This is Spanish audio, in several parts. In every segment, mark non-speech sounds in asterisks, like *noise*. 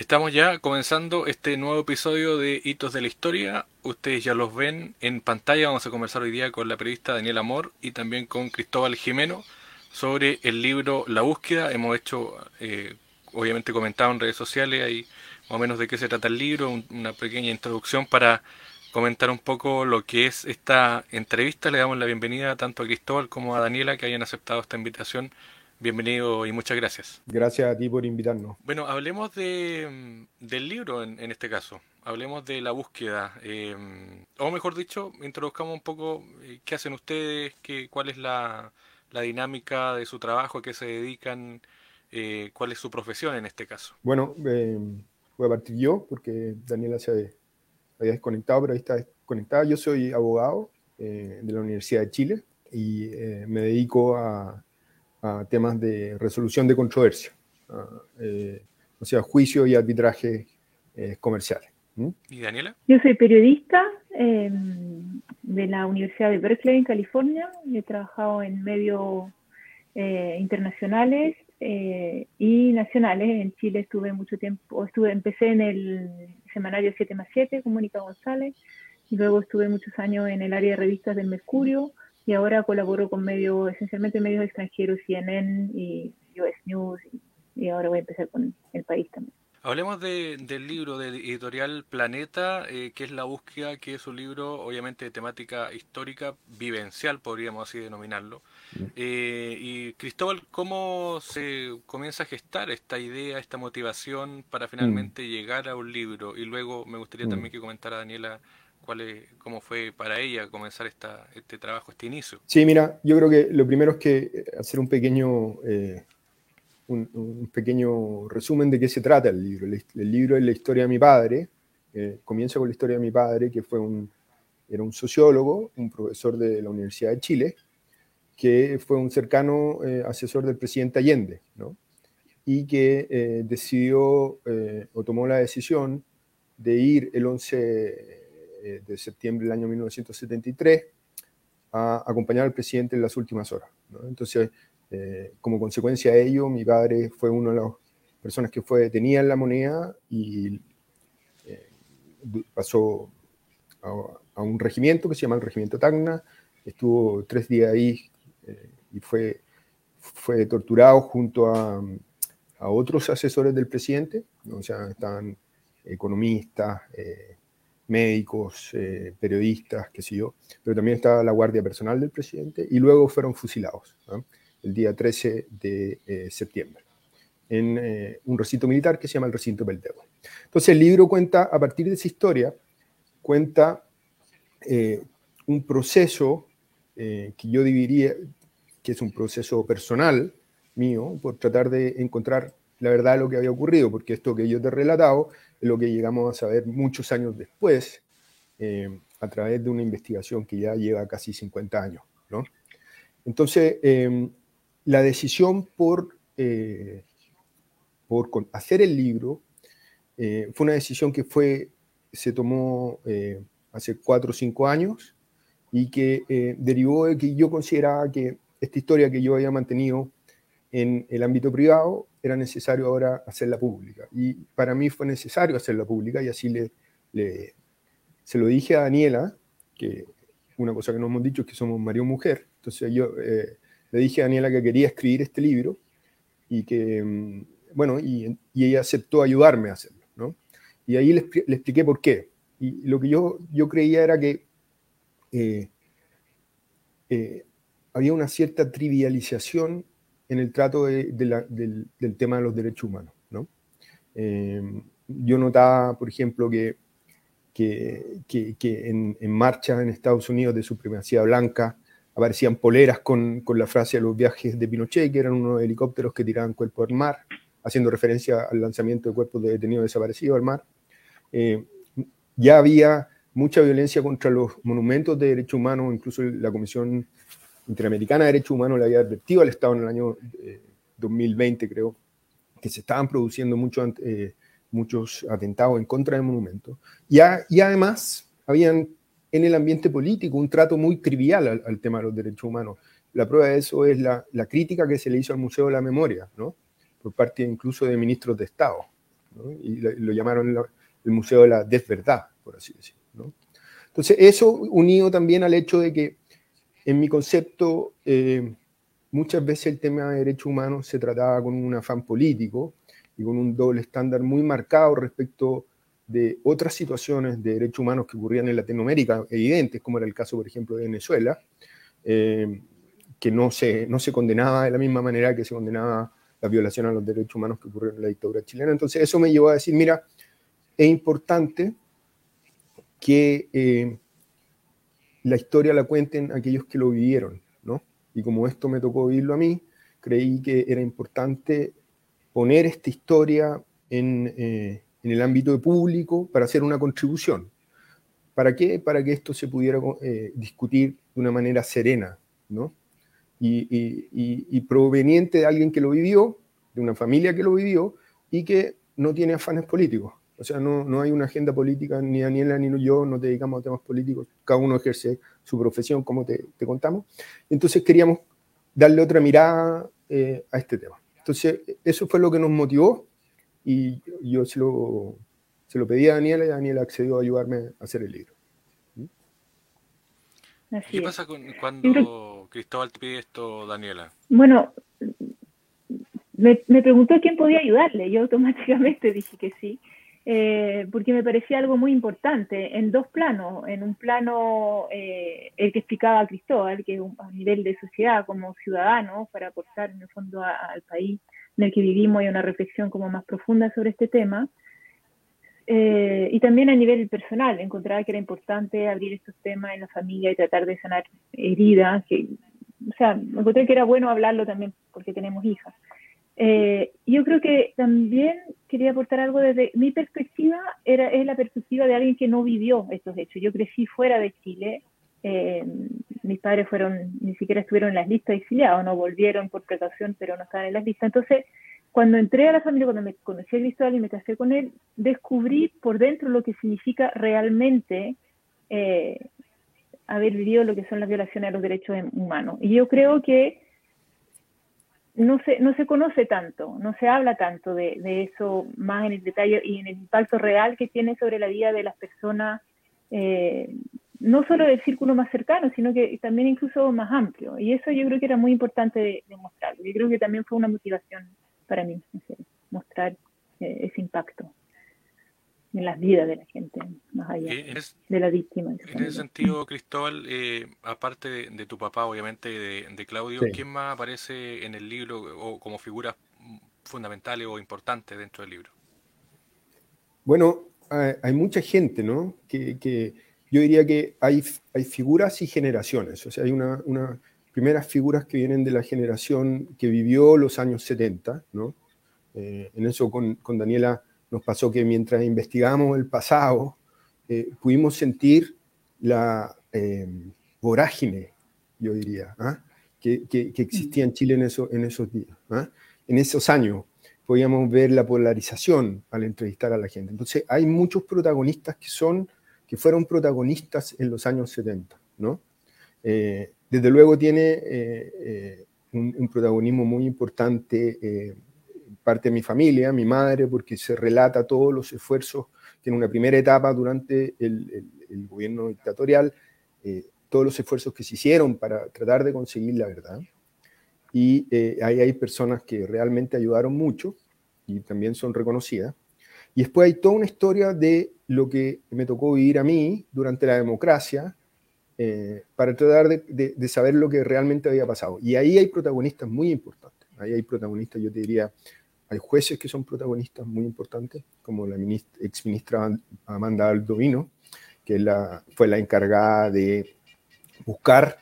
Estamos ya comenzando este nuevo episodio de Hitos de la Historia. Ustedes ya los ven en pantalla. Vamos a conversar hoy día con la periodista Daniela Amor y también con Cristóbal Jimeno sobre el libro La búsqueda. Hemos hecho, eh, obviamente comentado en redes sociales ahí más o menos de qué se trata el libro, una pequeña introducción para comentar un poco lo que es esta entrevista. Le damos la bienvenida tanto a Cristóbal como a Daniela que hayan aceptado esta invitación Bienvenido y muchas gracias. Gracias a ti por invitarnos. Bueno, hablemos de, del libro en, este caso. Hablemos de la búsqueda. Eh, o mejor dicho, introduzcamos un poco eh, qué hacen ustedes, qué, cuál es la, dinámica de su trabajo, a qué se dedican, eh, cuál es su profesión en este caso. Bueno, voy a partir yo porque Daniela se había desconectado, pero ahí está desconectada. Yo soy abogado de la Universidad de Chile y me dedico a a temas de resolución de controversia, eh, o sea, juicio y arbitraje eh, comerciales. ¿Y Daniela? Yo soy periodista em, de la Universidad de Berkeley en California. He trabajado en medios eh, internacionales y nacionales. En Chile estuve mucho tiempo, estuve, empecé en el semanario 7 más 7 con Mónica González, y luego estuve muchos años en el área de revistas del Mercurio, y ahora colaboro con medios, esencialmente medios extranjeros, CNN y US News, y, ahora voy a empezar con El País también. Hablemos del libro de editorial Planeta, eh, que es la búsqueda, que es un libro obviamente de temática histórica, vivencial, podríamos así denominarlo. Mm. Eh, y Cristóbal, ¿cómo se comienza a gestar esta idea, esta motivación para finalmente mm. llegar a un libro? Y luego me gustaría mm. también que comentara Daniela cuál cómo fue para ella comenzar esta, este trabajo, este inicio. Sí, mira, yo creo que lo primero es que hacer un pequeño, eh, un, pequeño resumen de qué se trata el libro. El, libro es la historia de mi padre, eh, comienza con la historia de mi padre, que fue un, era un sociólogo, un profesor de la Universidad de Chile, que fue un cercano eh, asesor del presidente Allende, ¿no? y que decidió o tomó la decisión de ir el 11 eh, de septiembre del año 1973 a acompañar al presidente en las últimas horas. Entonces, eh, como consecuencia de ello, mi padre fue una de las personas que fue detenida en la moneda y eh, pasó a, un regimiento que se llama el Regimiento Tacna, estuvo tres días ahí y fue, fue torturado junto a, a, otros asesores del presidente, o sea, estaban economistas, médicos, eh, periodistas, qué sé yo, pero también estaba la guardia personal del presidente y luego fueron fusilados el día 13 de eh, septiembre en eh, un recinto militar que se llama el recinto Beldevo. Entonces el libro cuenta, a partir de esa historia, cuenta un proceso que yo diría que es un proceso personal mío, por tratar de encontrar la verdad lo que había ocurrido, porque esto que yo te he relatado lo que llegamos a saber muchos años después, eh, a través de una investigación que ya lleva casi 50 años. ¿no? Entonces, em, la decisión por, eh, por hacer el libro eh, fue una decisión que fue, se tomó hace 4 o 5 años y que derivó de que yo consideraba que esta historia que yo había mantenido en el ámbito privado era necesario ahora hacerla pública. Y para mí fue necesario hacerla pública y así le, le, se lo dije a Daniela, que una cosa que nos hemos dicho es que somos marido mujer. Entonces yo eh, le dije a Daniela que quería escribir este libro y que, mm, bueno, y, ella aceptó ayudarme a hacerlo, ¿no? Y ahí le, le, expliqué por qué. Y lo que yo, yo creía era que eh, eh, había una cierta trivialización en el trato del, tema de los derechos humanos. ¿no? Eh, yo notaba, por ejemplo, que, que, que, en, en, marcha en Estados Unidos de supremacía blanca aparecían poleras con, con, la frase de los viajes de Pinochet, que eran unos helicópteros que tiraban cuerpos al mar, haciendo referencia al lanzamiento de cuerpos de detenidos desaparecidos al mar. Eh, ya había mucha violencia contra los monumentos de derechos humanos, incluso la Comisión Interamericana de Derechos Humanos le había advertido al Estado en el año 2020, eh, creo, que se estaban produciendo eh, muchos atentados en contra del monumento. Y, y, además, habían en el ambiente político un trato muy trivial al, tema de los derechos humanos. La prueba de eso es la, crítica que se le hizo al Museo de la Memoria, por parte incluso de ministros de Estado. y lo, llamaron el Museo de la Desverdad, por así decirlo. Entonces, eso unido también al hecho de que en mi concepto, eh, muchas veces el tema de derechos humanos se trataba con un afán político y con un doble estándar muy marcado respecto de otras situaciones de derechos humanos que ocurrían en Latinoamérica, evidentes, como era el caso, por ejemplo, de Venezuela, eh, que no se, no se condenaba de la misma manera que se condenaba la violación a los derechos humanos que ocurrió en la dictadura chilena. Entonces, eso me llevó a decir, mira, es importante que eh, la historia la cuenten aquellos que lo vivieron, ¿no? Y como esto me tocó vivirlo a mí, creí que era importante poner esta historia en, eh, el ámbito de público para hacer una contribución. ¿Para qué? Para que esto se pudiera eh, discutir de una manera serena, ¿no? Y, proveniente de alguien que lo vivió, de una familia que lo vivió y que no tiene afanes políticos. O sea, no, no hay una agenda política, ni Daniela ni yo nos dedicamos a temas políticos, cada uno ejerce su profesión, como te, te contamos. Entonces queríamos darle otra mirada eh, a este tema. Entonces, eso fue lo que nos motivó y yo se lo, se lo pedí a Daniela y Daniela accedió a ayudarme a hacer el libro. ¿Qué pasa cuando Cristóbal te pide esto, Daniela? Bueno, me, me preguntó quién podía ayudarle. Yo automáticamente *laughs* dije que sí. Eh, porque me parecía algo muy importante en dos planos. En un plano, eh, el que explicaba Cristóbal, que es a nivel de sociedad, como ciudadano, para aportar en el fondo al país en el que vivimos y una reflexión como más profunda sobre este tema. Eh, y también a nivel personal, encontraba que era importante abrir estos temas en la familia y tratar de sanar heridas. Que, o sea, encontré que era bueno hablarlo también porque tenemos hijas. Eh, yo creo que también quería aportar algo desde mi perspectiva, era, es la perspectiva de alguien que no vivió estos hechos. Yo crecí fuera de Chile, eh, mis padres fueron, ni siquiera estuvieron en las listas exiliados, no volvieron por precaución, pero no estaban en las listas. Entonces, cuando entré a la familia, cuando me conocí a Cristóbal y me casé con él, descubrí por dentro lo que significa realmente eh, haber vivido lo que son las violaciones a los derechos humanos. Y yo creo que no se, no se conoce tanto, no se habla tanto de, de, eso más en el detalle y en el impacto real que tiene sobre la vida de las personas, eh, no solo del círculo más cercano, sino que también incluso más amplio. Y eso yo creo que era muy importante demostrarlo. Yo creo que también fue una motivación para mí, mostrar eh, ese impacto en las vidas de la gente, más allá de la víctima. En ese sentido, Cristóbal, eh, aparte de, tu papá, obviamente, de, de Claudio, ¿quién más aparece en el libro o como figuras fundamentales o importantes dentro del libro? Bueno, hay, mucha gente, ¿no? Que, que, yo diría que hay, hay figuras y generaciones. O sea, hay unas una primeras figuras que vienen de la generación que vivió los años 70, ¿no? Eh, en eso con, con Daniela nos pasó que mientras investigamos el pasado, eh, pudimos sentir la eh, vorágine, yo diría, ¿ah? que, que, existía en Chile en, eso, en esos días. ¿ah? En esos años podíamos ver la polarización al entrevistar a la gente. Entonces hay muchos protagonistas que son, que fueron protagonistas en los años 70, ¿no? Eh, desde luego tiene un, un, protagonismo muy importante parte de mi familia, mi madre, porque se relata todos los esfuerzos que en una primera etapa durante el, gobierno dictatorial, eh, todos los esfuerzos que se hicieron para tratar de conseguir la verdad. Y eh, ahí hay personas que realmente ayudaron mucho y también son reconocidas. Y después hay toda una historia de lo que me tocó vivir a mí durante la democracia, eh, para tratar de, de, saber lo que realmente había pasado. Y ahí hay protagonistas muy importantes. Ahí hay protagonistas, yo te diría, hay jueces que son protagonistas muy importantes, como la ministra Amanda Aldovino, que fue la encargada de buscar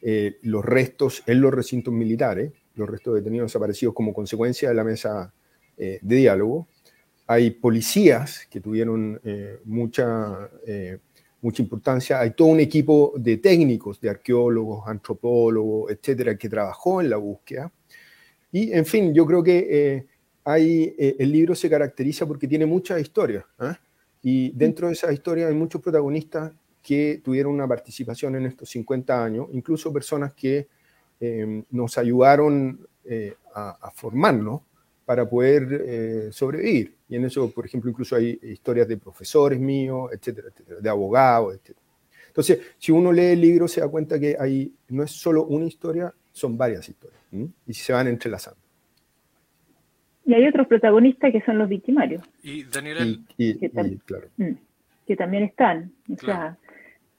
eh, los restos en los recintos militares, los restos de detenidos desaparecidos como consecuencia de la mesa eh, de diálogo. Hay policías que tuvieron eh, mucha, mucha importancia. Hay todo un equipo de técnicos, de arqueólogos, antropólogos, etcétera, que trabajó en la búsqueda. Y, en fin, yo creo que eh, el libro se caracteriza porque tiene muchas historias. ¿ah? Y dentro de esas historias hay muchos protagonistas que tuvieron una participación en estos 50 años, incluso personas que em, nos ayudaron eh, a, formarnos para poder eh, sobrevivir. Y en eso, por ejemplo, incluso hay historias de profesores míos, etcétera, etcétera, de abogados, etcétera. Entonces, si uno lee el libro, se da cuenta que hay, no es solo una historia, son varias historias, y se van entrelazando. Y hay otros protagonistas que son los victimarios. Y Daniel, que, claro. Mm, que, también están. O sea,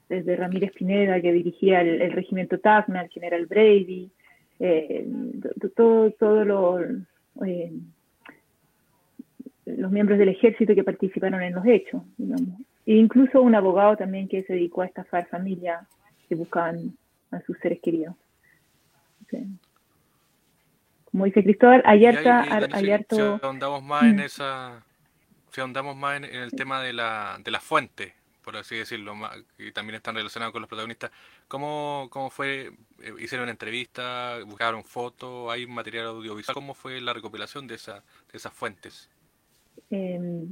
desde Ramírez Pineda, que dirigía el, regimiento Tacna, el general Brady, eh, todos todo los, eh, los miembros del ejército que participaron en los hechos. E incluso un abogado también que se dedicó a estafar familias que buscaban a sus seres queridos como dice Cristóbal, hay harta, Si ahondamos más en mm. esa, si ahondamos más en, el tema de la, de la fuente, por así decirlo, que también están relacionados con los protagonistas, ¿cómo, cómo fue? Eh, ¿Hicieron una entrevista? ¿Buscaron fotos? ¿Hay material audiovisual? ¿Cómo fue la recopilación de, esa, de esas fuentes? Em,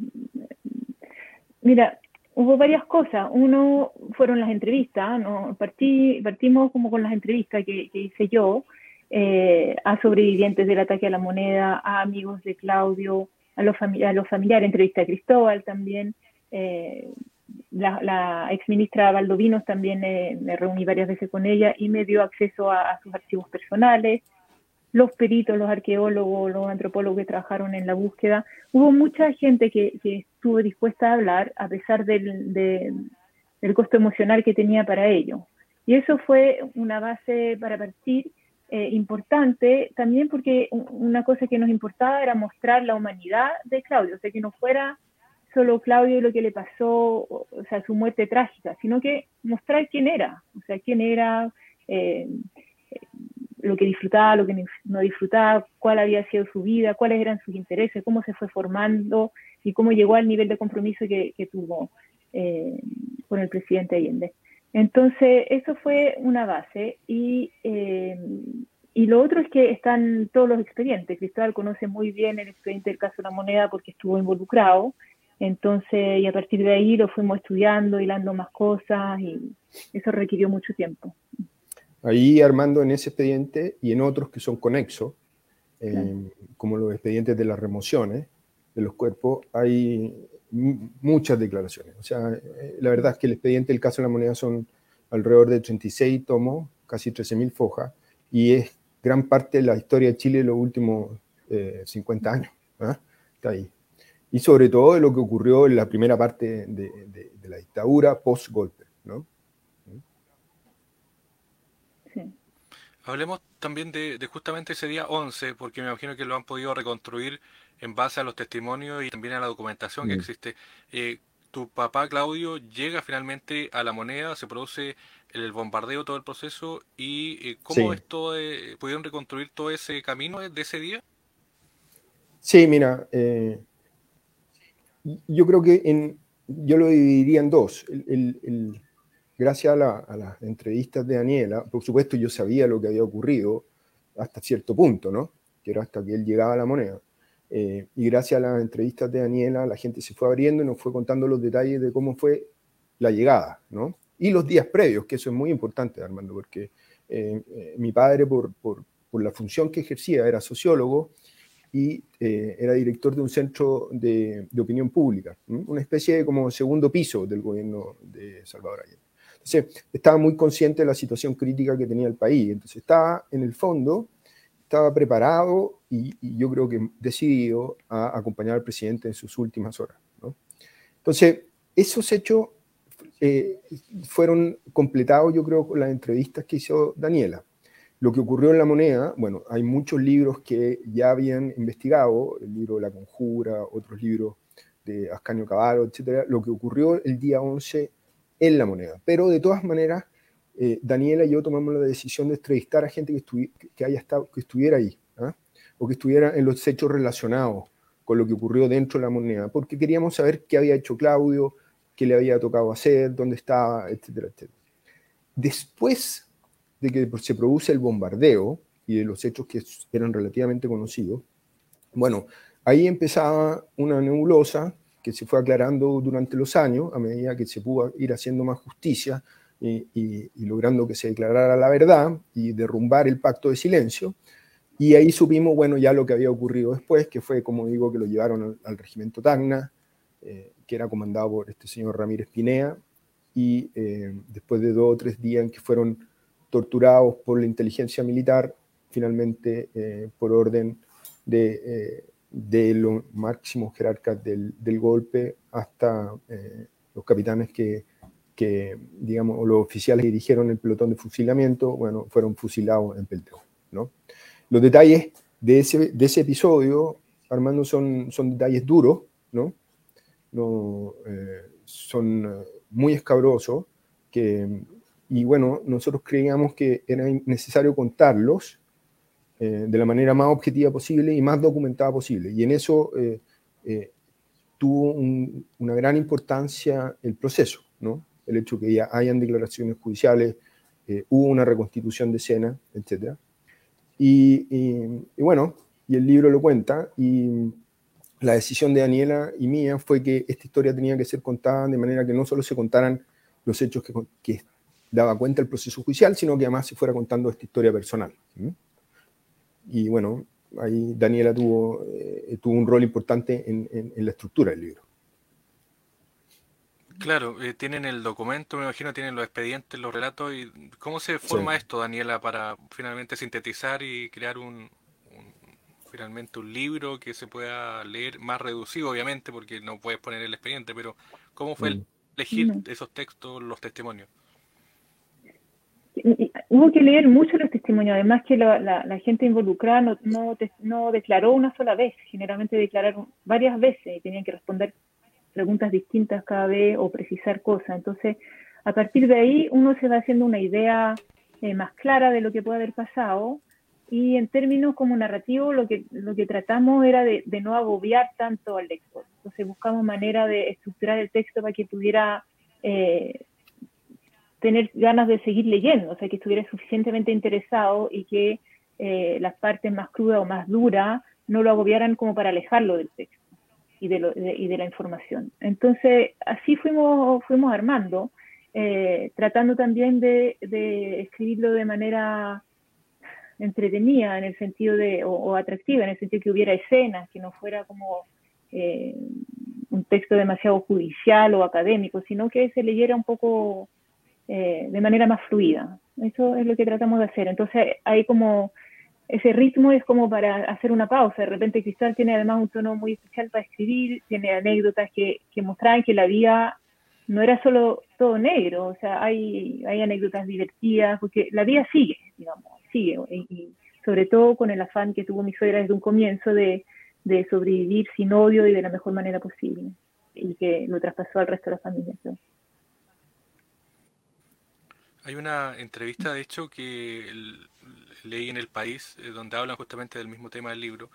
mira, hubo varias cosas. Uno fueron las entrevistas, ¿no? Partí, partimos como con las entrevistas que, que hice yo, eh, a sobrevivientes del ataque a la moneda, a amigos de Claudio, a los, a los familiares, entrevista a Cristóbal también. Eh, la, la ex ministra Valdovinos también eh, me reuní varias veces con ella y me dio acceso a, sus archivos personales, los peritos, los arqueólogos, los antropólogos que trabajaron en la búsqueda. Hubo mucha gente que, estuvo dispuesta a hablar a pesar del, del costo emocional que tenía para ello. Y eso fue una base para partir eh, importante también porque una cosa que nos importaba era mostrar la humanidad de Claudio, o sea, que no fuera solo Claudio y lo que le pasó, o sea, su muerte trágica, sino que mostrar quién era, o sea, quién era, eh, lo que disfrutaba, lo que no disfrutaba, cuál había sido su vida, cuáles eran sus intereses, cómo se fue formando y cómo llegó al nivel de compromiso que, tuvo eh, con el presidente Allende. Entonces, eso fue una base. Y, eh, y lo otro es que están todos los expedientes. Cristóbal conoce muy bien el expediente del caso de la moneda porque estuvo involucrado. Entonces, y a partir de ahí lo fuimos estudiando, hilando más cosas y eso requirió mucho tiempo. Ahí, Armando, en ese expediente y en otros que son conexos, eh, como los expedientes de las remociones de los cuerpos, hay muchas declaraciones. O sea, eh, la verdad es que el expediente del caso de la moneda son alrededor de 36 tomos, casi 13.000 fojas, y es gran parte de la historia de Chile de los últimos 50 eh, años. ¿ah? Está ahí. Y sobre todo de lo que ocurrió en la primera parte de, la dictadura post-golpe. ¿no? Hablemos también de, justamente ese día 11, porque me imagino que lo han podido reconstruir en base a los testimonios y también a la documentación que mm. existe. Eh, tu papá Claudio llega finalmente a la moneda, se produce el bombardeo, todo el proceso, y eh, ¿cómo esto pudieron reconstruir todo ese camino de ese día? Sí, mira, eh, yo creo que en, yo lo dividiría en dos. gracias a, a, las entrevistas de Daniela, por supuesto yo sabía lo que había ocurrido hasta cierto punto, ¿no? Que era hasta que él llegaba a la moneda. Eh, y gracias a las entrevistas de Daniela, la gente se fue abriendo y nos fue contando los detalles de cómo fue la llegada, ¿no? Y los días previos, que eso es muy importante, Armando, porque eh, eh, mi padre, por, por, por, la función que ejercía, era sociólogo y era director de un centro de, de opinión pública, una especie de como segundo piso del gobierno de Salvador Allende. Entonces, estaba muy consciente de la situación crítica que tenía el país. Entonces, estaba en el fondo estaba preparado y, yo creo que decidido a acompañar al presidente en sus últimas horas. Entonces, esos hechos eh, fueron completados, yo creo, con las entrevistas que hizo Daniela. Lo que ocurrió en la moneda, bueno, hay muchos libros que ya habían investigado, el libro La Conjura, otros libros de Ascanio Cavallo, etcétera, lo que ocurrió el día 11 en la moneda. Pero de todas maneras, eh, Daniela y yo tomamos la decisión de entrevistar a gente que, estuviera ahí, ¿ah? o que estuviera en los hechos relacionados con lo que ocurrió dentro de la moneda, porque queríamos saber qué había hecho Claudio, qué le había tocado hacer, dónde estaba, etcétera, etcétera. Después de que se produce el bombardeo y de los hechos que eran relativamente conocidos, bueno, ahí empezaba una nebulosa que se fue aclarando durante los años, a medida que se pudo ir haciendo más justicia, y, logrando que se declarara la verdad y derrumbar el pacto de silencio. Y ahí supimos, bueno, ya lo que había ocurrido después, que fue, como digo, que lo llevaron al, regimiento Tacna, eh, que era comandado por este señor Ramírez Pinea, y eh, después de dos o tres días en que fueron torturados por la inteligencia militar, finalmente eh, por orden de, de, los máximos jerarcas del golpe hasta los capitanes que, que, digamos, los oficiales que dirigieron el pelotón de fusilamiento, bueno, fueron fusilados en Peltejo, ¿no? Los detalles de ese, de ese episodio, Armando, son, son detalles duros, ¿no? no eh, son eh, muy escabrosos, que, y bueno, nosotros creíamos que era necesario contarlos eh, de la manera más objetiva posible y más documentada posible. Y en eso tuvo una gran importancia el proceso, ¿no? El hecho que ya hayan declaraciones judiciales, hubo una reconstitución de escena, etcétera. Y, bueno, y el libro lo cuenta, y la decisión de Daniela y mía fue que esta historia tenía que ser contada de manera que no solo se contaran los hechos que, daba cuenta el proceso judicial, sino que además se fuera contando esta historia personal. Y bueno, ahí Daniela tuvo, eh, tuvo un rol importante en la estructura del libro. Claro, eh, tienen el documento, me imagino, tienen los expedientes, los relatos. y ¿Cómo se forma esto, Daniela, para finalmente sintetizar y crear un, finalmente un libro que se pueda leer más reducido, obviamente, porque no puedes poner el expediente, pero ¿cómo fue mm. elegir esos textos, los testimonios? Hubo que leer mucho los testimonios, además que la, gente involucrada no, no, no declaró una sola vez, generalmente declararon varias veces y tenían que responder preguntas distintas cada vez o precisar cosas. Entonces, a partir de ahí uno se va haciendo una idea eh, más clara de lo que puede haber pasado y en términos como narrativo lo que, lo que tratamos era de, no agobiar tanto al lector. Entonces buscamos manera de estructurar el texto para que pudiera eh, tener ganas de seguir leyendo, o sea, que estuviera suficientemente interesado y que eh, las partes más crudas o más duras no lo agobiaran como para alejarlo del texto y de, y de la información. Entonces, así fuimos, fuimos armando, eh, tratando también de, de, escribirlo de manera entretenida en el sentido de, o, atractiva, en el sentido que hubiera escenas, que no fuera como eh, un texto demasiado judicial o académico, sino que se leyera un poco eh, de manera más fluida. Eso es lo que tratamos de hacer. Entonces hay como ese ritmo es como para hacer una pausa. De repente Cristal tiene además un tono muy especial para escribir, tiene anécdotas que, que mostraban que la vida no era solo todo negro, o sea, hay, hay anécdotas divertidas, porque la vida sigue, digamos, sigue, y, sobre todo con el afán que tuvo mi suegra desde un comienzo de, de, sobrevivir sin odio y de la mejor manera posible, y que lo traspasó al resto de la familia. Hay una entrevista, de hecho, que leí en El País, eh, donde hablan justamente del mismo tema del libro.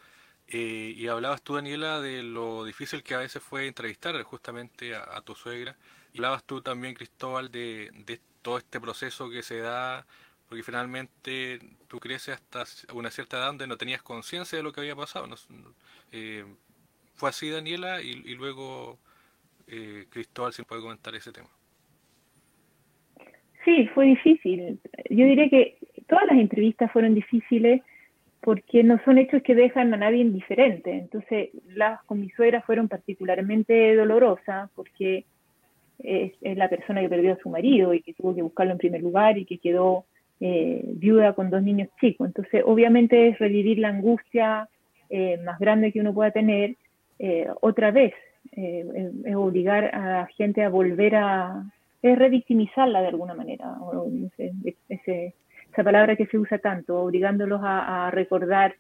Eh, y hablabas tú, Daniela, de lo difícil que a veces fue entrevistar justamente a, tu suegra. Y hablabas tú también, Cristóbal, de, todo este proceso que se da, porque finalmente tú creces hasta una cierta edad donde no tenías conciencia de lo que había pasado. Eh, ¿Fue así, Daniela? Y, y luego, Cristóbal, si puede comentar ese tema. Sí, fue difícil. Yo diría que todas las entrevistas fueron difíciles porque no son hechos que dejan a nadie indiferente. Entonces, las con fueron particularmente dolorosas porque es, la persona que perdió a su marido y que tuvo que buscarlo en primer lugar y que quedó eh, viuda con dos niños chicos. Entonces, obviamente es revivir la angustia eh, más grande que uno pueda tener eh, otra vez. es obligar a la gente a volver a, es revictimizarla de alguna manera, o, esa palabra que se usa tanto, obligándolos a, recordar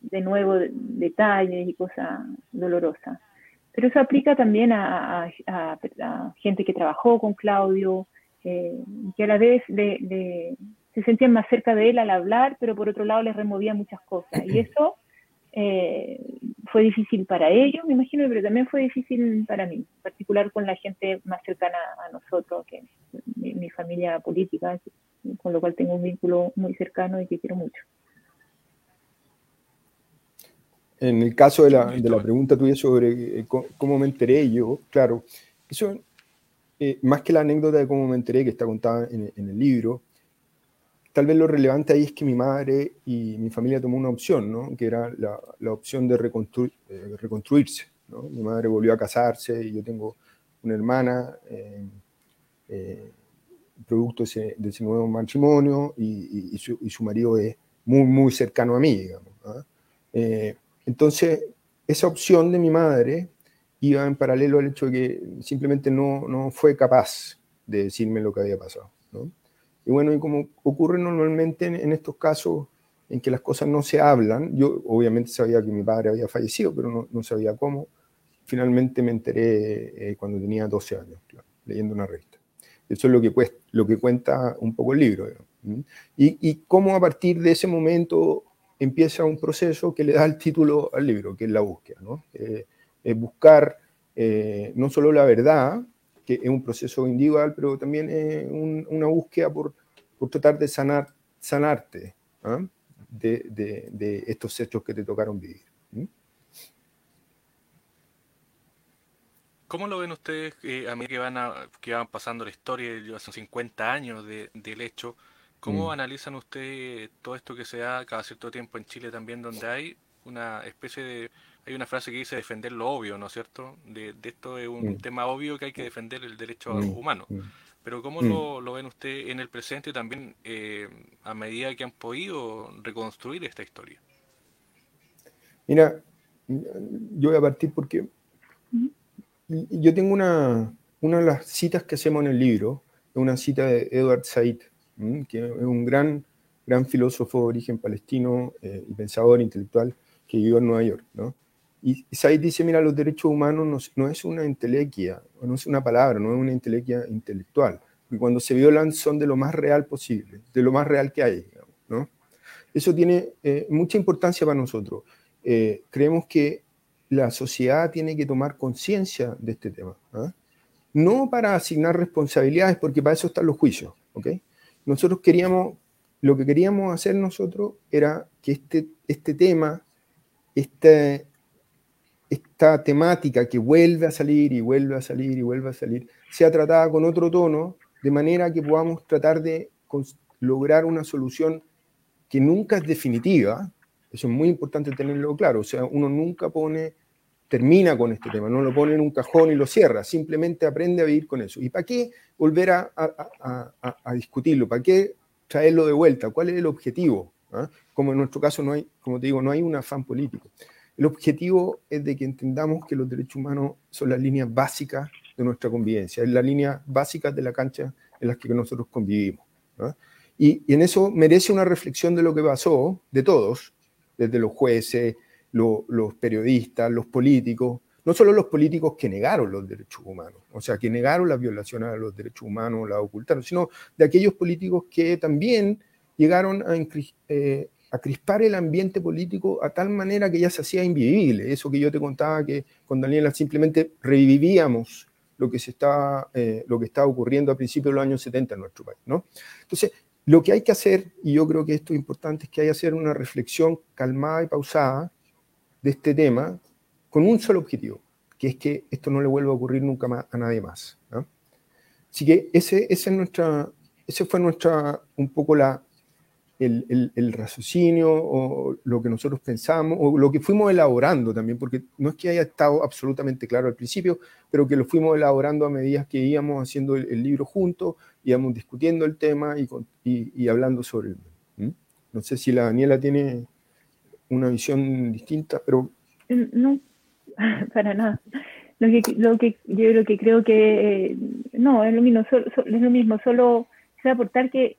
de nuevo detalles y cosas dolorosas. Pero eso aplica también a, gente que trabajó con Claudio, eh, que a la vez se sentían más cerca de él al hablar, pero por otro lado les removía muchas cosas. Y eso eh, fue difícil para ellos, me imagino, pero también fue difícil para mí, en particular con la gente más cercana a nosotros, que mi, familia política, con lo cual tengo un vínculo muy cercano y que quiero mucho. En el caso de la, de la pregunta tuya sobre eh, cómo me enteré yo, claro, eso, eh, más que la anécdota de cómo me enteré, que está contada en, en el libro, tal vez lo relevante ahí es que mi madre y mi familia tomó una opción, ¿no? que era la, la opción de eh, reconstruirse. ¿no? Mi madre volvió a casarse y yo tengo una hermana, eh, eh, producto de ese, de ese, nuevo matrimonio, y, y, su, y, su, marido es muy, muy cercano a mí, digamos. ¿ah? entonces, esa opción de mi madre iba en paralelo al hecho de que simplemente no, no fue capaz de decirme lo que había pasado. ¿no? Y bueno, y como ocurre normalmente en, en, estos casos en que las cosas no se hablan, yo obviamente sabía que mi padre había fallecido, pero no, no sabía cómo. Finalmente me enteré eh, cuando tenía 12 años, claro, leyendo una revista. Eso es lo que, cuesta, lo que cuenta un poco el libro. Y, y cómo a partir de ese momento empieza un proceso que le da el título al libro, que es la búsqueda. ¿no? Eh, es buscar eh, no solo la verdad, que es un proceso individual, pero también es un, una búsqueda por, por, tratar de sanar, sanarte ¿ah? de, de, de, estos hechos que te tocaron vivir. ¿sí? ¿Cómo lo ven ustedes eh, a medida que van, a, que van pasando la historia, hace 50 años de, del hecho? ¿Cómo mm. analizan ustedes todo esto que se da cada cierto tiempo en Chile también, donde hay una especie de hay una frase que dice defender lo obvio, ¿no es cierto? De, de esto es un mm. tema obvio que hay que defender el derecho mm. humano. Mm. Pero ¿cómo lo, lo, ven usted en el presente también eh, a medida que han podido reconstruir esta historia? Mira, yo voy a partir porque yo tengo una, una de las citas que hacemos en el libro, una cita de Edward Said, que es un gran, gran filósofo de origen palestino eh, y pensador intelectual que vivió en Nueva York, ¿no? Y Said dice, mira, los derechos humanos no, no, es una intelequia, no es una palabra, no es una intelequia intelectual, porque cuando se violan son de lo más real posible, de lo más real que hay. Eso tiene eh, mucha importancia para nosotros. Eh, creemos que la sociedad tiene que tomar conciencia de este tema. ¿eh? No para asignar responsabilidades, porque para eso están los juicios. Nosotros queríamos, lo que queríamos hacer nosotros era que este, este tema, este, esta temática que vuelve a salir y vuelve a salir y vuelve a salir, sea tratada con otro tono, de manera que podamos tratar de lograr una solución que nunca es definitiva. Eso es muy importante tenerlo claro. O sea, uno nunca pone, termina con este tema, no lo pone en un cajón y lo cierra, simplemente aprende a vivir con eso. ¿Y para qué volver a, a, a, a discutirlo? ¿Para qué traerlo de vuelta? ¿Cuál es el objetivo? ¿Ah? Como en nuestro caso no hay, como te digo, no hay un afán político. El objetivo es de que entendamos que los derechos humanos son las líneas básicas de nuestra convivencia, es la línea básica de la cancha en las que nosotros convivimos. ¿no? Y, y, en eso merece una reflexión de lo que pasó, de todos, desde los jueces, lo, los periodistas, los políticos, no solo los políticos que negaron los derechos humanos, o sea, que negaron las violaciones a los derechos humanos, las ocultaron, sino de aquellos políticos que también llegaron a, eh, a crispar el ambiente político a tal manera que ya se hacía invivible. Eso que yo te contaba que con Daniela simplemente revivíamos lo que, se está, eh, lo que estaba ocurriendo a principios de los años 70 en nuestro país. ¿no? Entonces, lo que hay que hacer, y yo creo que esto es importante, es que hay que hacer una reflexión calmada y pausada de este tema con un solo objetivo, que es que esto no le vuelva a ocurrir nunca más a nadie más. Así que ese, ese, es nuestra, ese fue nuestra, un poco la, el, el, el, raciocinio o lo que nosotros pensamos o lo que fuimos elaborando también, porque no es que haya estado absolutamente claro al principio, pero que lo fuimos elaborando a medida que íbamos haciendo el, libro juntos, íbamos discutiendo el tema y, y, hablando sobre él. No sé si la Daniela tiene una visión distinta, pero... No, *laughs* para nada. Lo que, lo que yo lo que creo que eh, no, es lo mismo, solo, es lo mismo, solo aportar que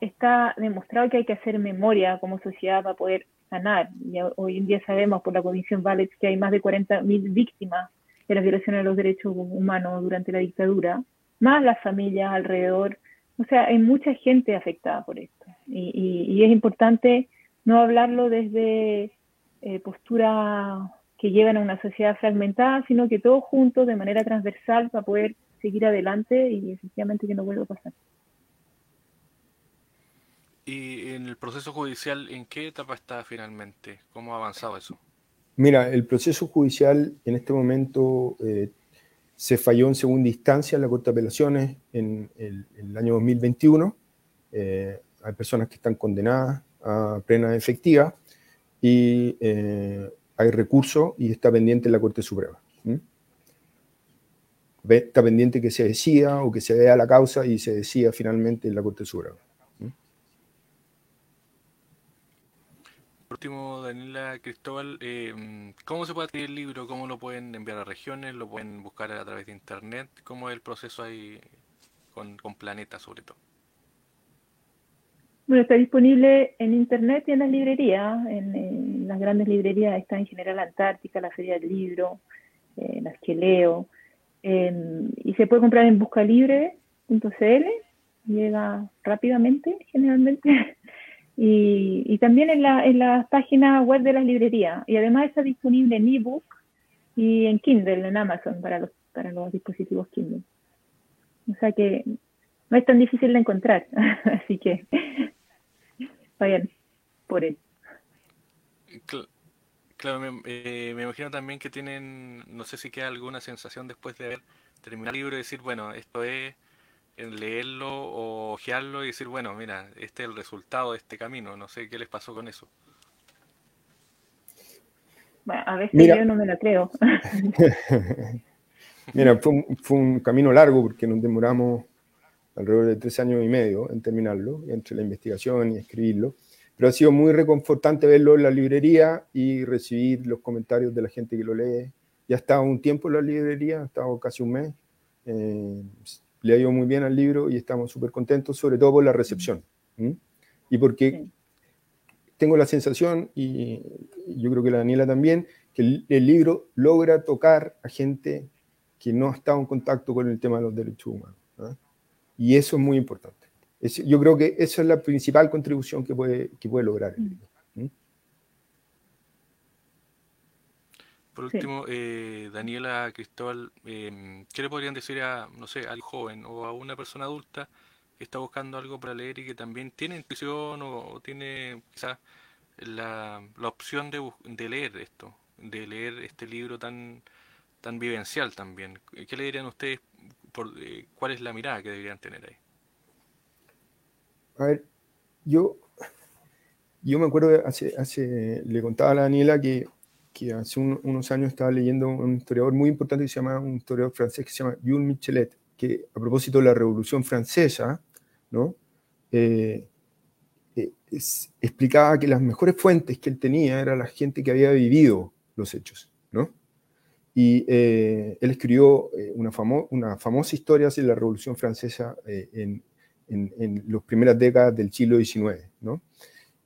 está demostrado que hay que hacer memoria como sociedad para poder sanar. Ya hoy en día sabemos por la Comisión Valets que hay más de 40.000 víctimas de las violaciones de los derechos humanos durante la dictadura, más las familias alrededor. O sea, hay mucha gente afectada por esto. Y, y, y es importante no hablarlo desde eh, posturas que llevan a una sociedad fragmentada, sino que todos juntos, de manera transversal, para poder seguir adelante y efectivamente que no vuelva a pasar. ¿Y en el proceso judicial en qué etapa está finalmente? ¿Cómo ha avanzado eso? Mira, el proceso judicial en este momento eh, se falló en segunda instancia en la Corte de Apelaciones en el, en el año 2021. Eh, hay personas que están condenadas a pena efectiva y hay recurso y está pendiente en la Corte Suprema. Está pendiente que se decida o que se vea la causa y se decida finalmente en la Corte Suprema. Por último, Daniela Cristóbal, eh, ¿cómo se puede adquirir el libro? ¿Cómo lo pueden enviar a regiones? ¿Lo pueden buscar a través de internet? ¿Cómo es el proceso ahí con, con Planeta sobre todo? Bueno, está disponible en internet y en las librerías. En, las grandes librerías está en General Antártica, la Feria del Libro, eh, las que leo. Y se puede comprar en buscalibre.cl, llega rápidamente generalmente. *laughs* y, también en la, en la página web de las librerías. Y además está disponible en ebook y en Kindle, en Amazon, para los, para los dispositivos Kindle. O sea que no es tan difícil de encontrar. *laughs* Así que vayan por él. Claro, eh, me, imagino también que tienen, no sé si queda alguna sensación después de haber terminado el libro y decir, bueno, esto es leerlo o ojearlo y decir, bueno, mira, este es el resultado de este camino. No sé qué les pasó con eso. Bueno, a veces yo no me lo creo. *laughs* mira, fue un, fue un camino largo porque nos demoramos alrededor de tres años y medio en terminarlo, entre la investigación y escribirlo. Pero ha sido muy reconfortante verlo en la librería y recibir los comentarios de la gente que lo lee. Ya ha estado un tiempo en la librería, ha estado casi un mes. Eh, le ha ido muy bien al libro y estamos súper contentos, sobre todo por la recepción. Y porque tengo la sensación, y yo creo que la Daniela también, que el, el libro logra tocar a gente que no ha estado en contacto con el tema de los derechos humanos. Y eso es muy importante. yo creo que esa es la principal contribución que puede, que puede lograr el libro. Por último, eh, Daniela Cristóbal, em, ¿qué le podrían decir a, no sé, al joven o a una persona adulta que está buscando algo para leer y que también tiene intuición o, tiene quizás la, la, opción de, de, leer esto, de leer este libro tan, tan vivencial también? ¿Qué le dirían ustedes eh, cuál es la mirada que deberían tener ahí. A ver, yo, yo me acuerdo, hace, hace, le contaba a la Daniela que, que hace unos años estaba leyendo un historiador muy importante que se llama, un historiador francés que se llama Jules Michelet, que a propósito de la Revolución Francesa, ¿no? Eh, eh, explicaba que las mejores fuentes que él tenía era la gente que había vivido los hechos, ¿no? Y eh, él escribió eh, una, una, famosa historia sobre la Revolución Francesa eh, en, en, las primeras décadas del siglo XIX. ¿no?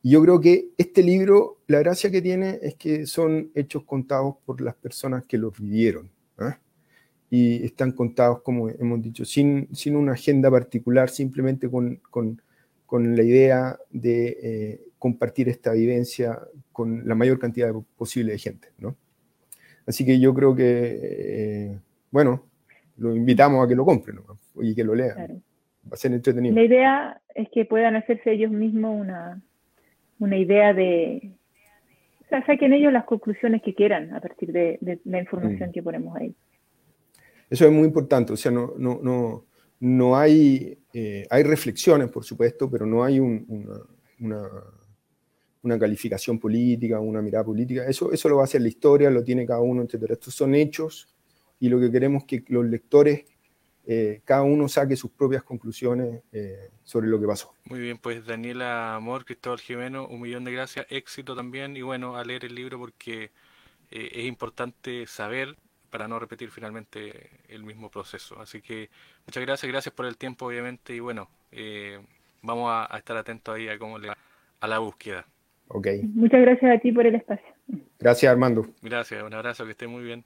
Y yo creo que este libro, la gracia que tiene es que son hechos contados por las personas que los vivieron. ¿ah? Y están contados, como hemos dicho, sin, sin una agenda particular, simplemente con, con, con la idea de compartir esta vivencia con la mayor cantidad posible de gente. ¿no? Así que yo creo que, eh, bueno, lo invitamos a que lo compren y que lo lean. Va a ser entretenido. La idea es que puedan hacerse ellos mismos una, una idea de... O sea, saquen ellos las conclusiones que quieran a partir de, la información mm. que ponemos ahí. Eso es muy importante, o sea, no, no, no, no hay, eh, hay reflexiones, por supuesto, pero no hay una, una una calificación política, una mirada política. Eso, eso lo va a hacer la historia, lo tiene cada uno, etc. Estos son hechos y lo que queremos es que los lectores, eh, cada uno saque sus propias conclusiones eh, sobre lo que pasó. Muy bien, pues Daniela Amor, Cristóbal Jimeno, un millón de gracias, éxito también y bueno, a leer el libro porque eh, es importante saber para no repetir finalmente el mismo proceso. Así que muchas gracias, gracias por el tiempo obviamente y bueno, vamos a, a, estar atentos ahí a cómo le va a la búsqueda. Okay. Muchas gracias a ti por el espacio. Gracias, Armando. Gracias, un abrazo, que esté muy bien.